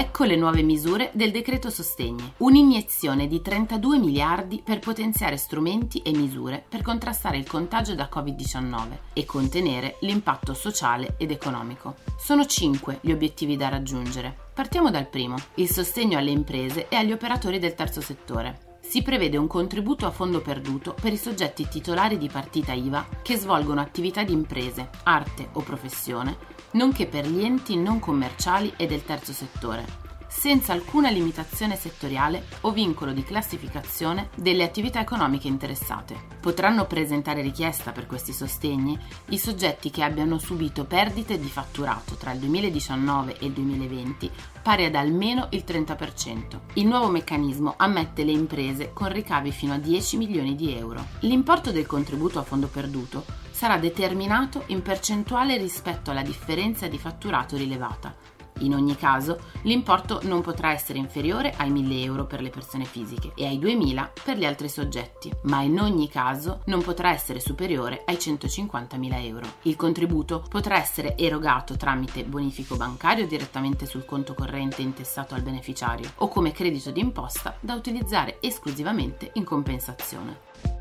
Ecco le nuove misure del decreto sostegni. Un'iniezione di 32 miliardi per potenziare strumenti e misure per contrastare il contagio da Covid-19 e contenere l'impatto sociale ed economico. Sono 5 gli obiettivi da raggiungere. Partiamo dal primo, il sostegno alle imprese e agli operatori del terzo settore si prevede un contributo a fondo perduto per i soggetti titolari di partita IVA che svolgono attività di imprese, arte o professione, nonché per gli enti non commerciali e del terzo settore, senza alcuna limitazione settoriale o vincolo di classificazione delle attività economiche interessate. Potranno presentare richiesta per questi sostegni i soggetti che abbiano subito perdite di fatturato tra il 2019 e il 2020 pari ad almeno il 30%. Il nuovo meccanismo ammette le imprese con ricavi fino a 10 milioni di euro. L'importo del contributo a fondo perduto sarà determinato in percentuale rispetto alla differenza di fatturato rilevata in ogni caso, l'importo non potrà essere inferiore ai 1000 euro per le persone fisiche e ai 2000 per gli altri soggetti, ma in ogni caso non potrà essere superiore ai 150.000 euro. Il contributo potrà essere erogato tramite bonifico bancario direttamente sul conto corrente intestato al beneficiario o come credito d'imposta da utilizzare esclusivamente in compensazione.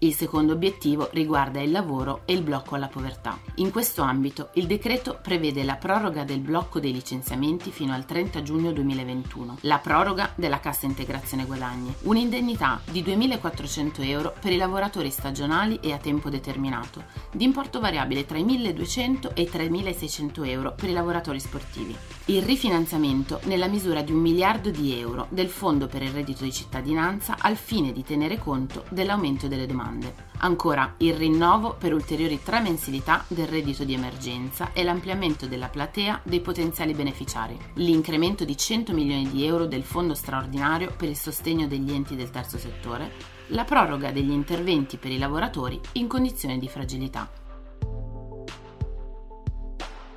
Il secondo obiettivo riguarda il lavoro e il blocco alla povertà. In questo ambito il decreto prevede la proroga del blocco dei licenziamenti fino al 30 giugno 2021, la proroga della cassa integrazione guadagni, un'indennità di 2.400 euro per i lavoratori stagionali e a tempo determinato, di importo variabile tra i 1.200 e i 3.600 euro per i lavoratori sportivi. Il rifinanziamento nella misura di un miliardo di euro del Fondo per il reddito di cittadinanza al fine di tenere conto dell'aumento delle domande domande. Ancora il rinnovo per ulteriori tre mensilità del reddito di emergenza e l'ampliamento della platea dei potenziali beneficiari. L'incremento di 100 milioni di euro del fondo straordinario per il sostegno degli enti del terzo settore. La proroga degli interventi per i lavoratori in condizioni di fragilità.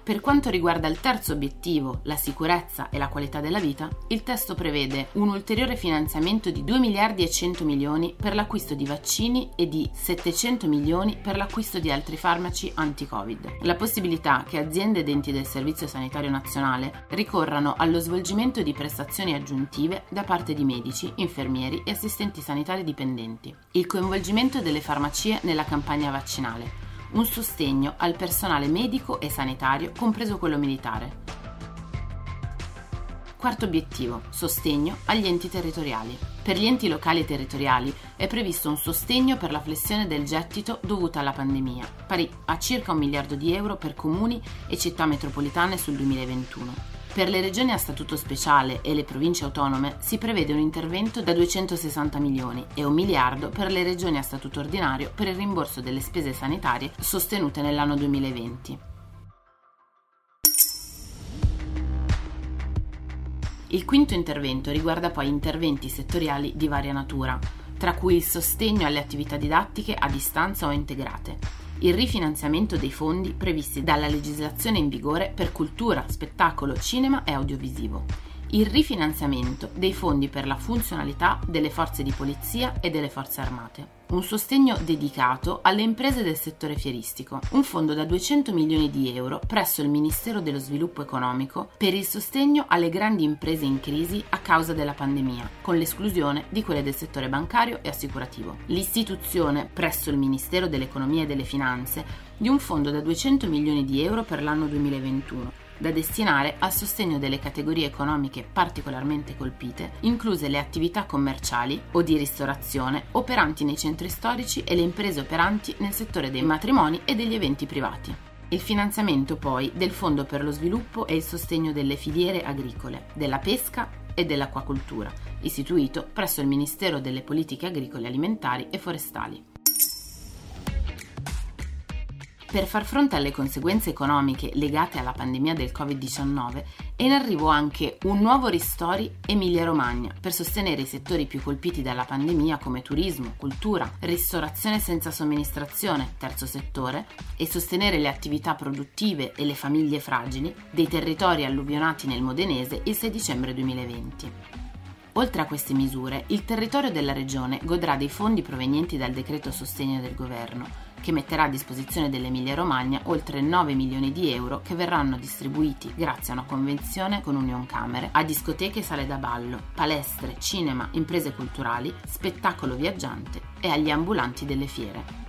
Per quanto riguarda il terzo obiettivo, la sicurezza e la qualità della vita, il testo prevede un ulteriore finanziamento di 2 miliardi e 100 milioni per l'acquisto di vaccini e di 700 milioni per l'acquisto di altri farmaci anti-Covid. La possibilità che aziende ed enti del Servizio Sanitario Nazionale ricorrano allo svolgimento di prestazioni aggiuntive da parte di medici, infermieri e assistenti sanitari dipendenti. Il coinvolgimento delle farmacie nella campagna vaccinale un sostegno al personale medico e sanitario, compreso quello militare. Quarto obiettivo, sostegno agli enti territoriali. Per gli enti locali e territoriali è previsto un sostegno per la flessione del gettito dovuta alla pandemia, pari a circa un miliardo di euro per comuni e città metropolitane sul 2021. Per le regioni a statuto speciale e le province autonome si prevede un intervento da 260 milioni e un miliardo per le regioni a statuto ordinario per il rimborso delle spese sanitarie sostenute nell'anno 2020. Il quinto intervento riguarda poi interventi settoriali di varia natura, tra cui il sostegno alle attività didattiche a distanza o integrate, il rifinanziamento dei fondi previsti dalla legislazione in vigore per cultura, spettacolo, cinema e audiovisivo, il rifinanziamento dei fondi per la funzionalità delle forze di polizia e delle forze armate un sostegno dedicato alle imprese del settore fieristico, un fondo da 200 milioni di euro presso il Ministero dello Sviluppo Economico per il sostegno alle grandi imprese in crisi a causa della pandemia, con l'esclusione di quelle del settore bancario e assicurativo. L'istituzione presso il Ministero dell'Economia e delle Finanze di un fondo da 200 milioni di euro per l'anno 2021 da destinare al sostegno delle categorie economiche particolarmente colpite, incluse le attività commerciali o di ristorazione operanti nei centri storici e le imprese operanti nel settore dei matrimoni e degli eventi privati. Il finanziamento poi del Fondo per lo sviluppo e il sostegno delle filiere agricole, della pesca e dell'acquacoltura, istituito presso il Ministero delle Politiche Agricole Alimentari e Forestali. Per far fronte alle conseguenze economiche legate alla pandemia del Covid-19 è in arrivo anche un nuovo Ristori Emilia-Romagna per sostenere i settori più colpiti dalla pandemia come turismo, cultura, ristorazione senza somministrazione, terzo settore, e sostenere le attività produttive e le famiglie fragili dei territori alluvionati nel Modenese il 6 dicembre 2020. Oltre a queste misure, il territorio della regione godrà dei fondi provenienti dal decreto sostegno del governo, che metterà a disposizione dell'Emilia-Romagna oltre 9 milioni di euro che verranno distribuiti grazie a una convenzione con Union Camere a discoteche e sale da ballo, palestre, cinema, imprese culturali, spettacolo viaggiante e agli ambulanti delle fiere.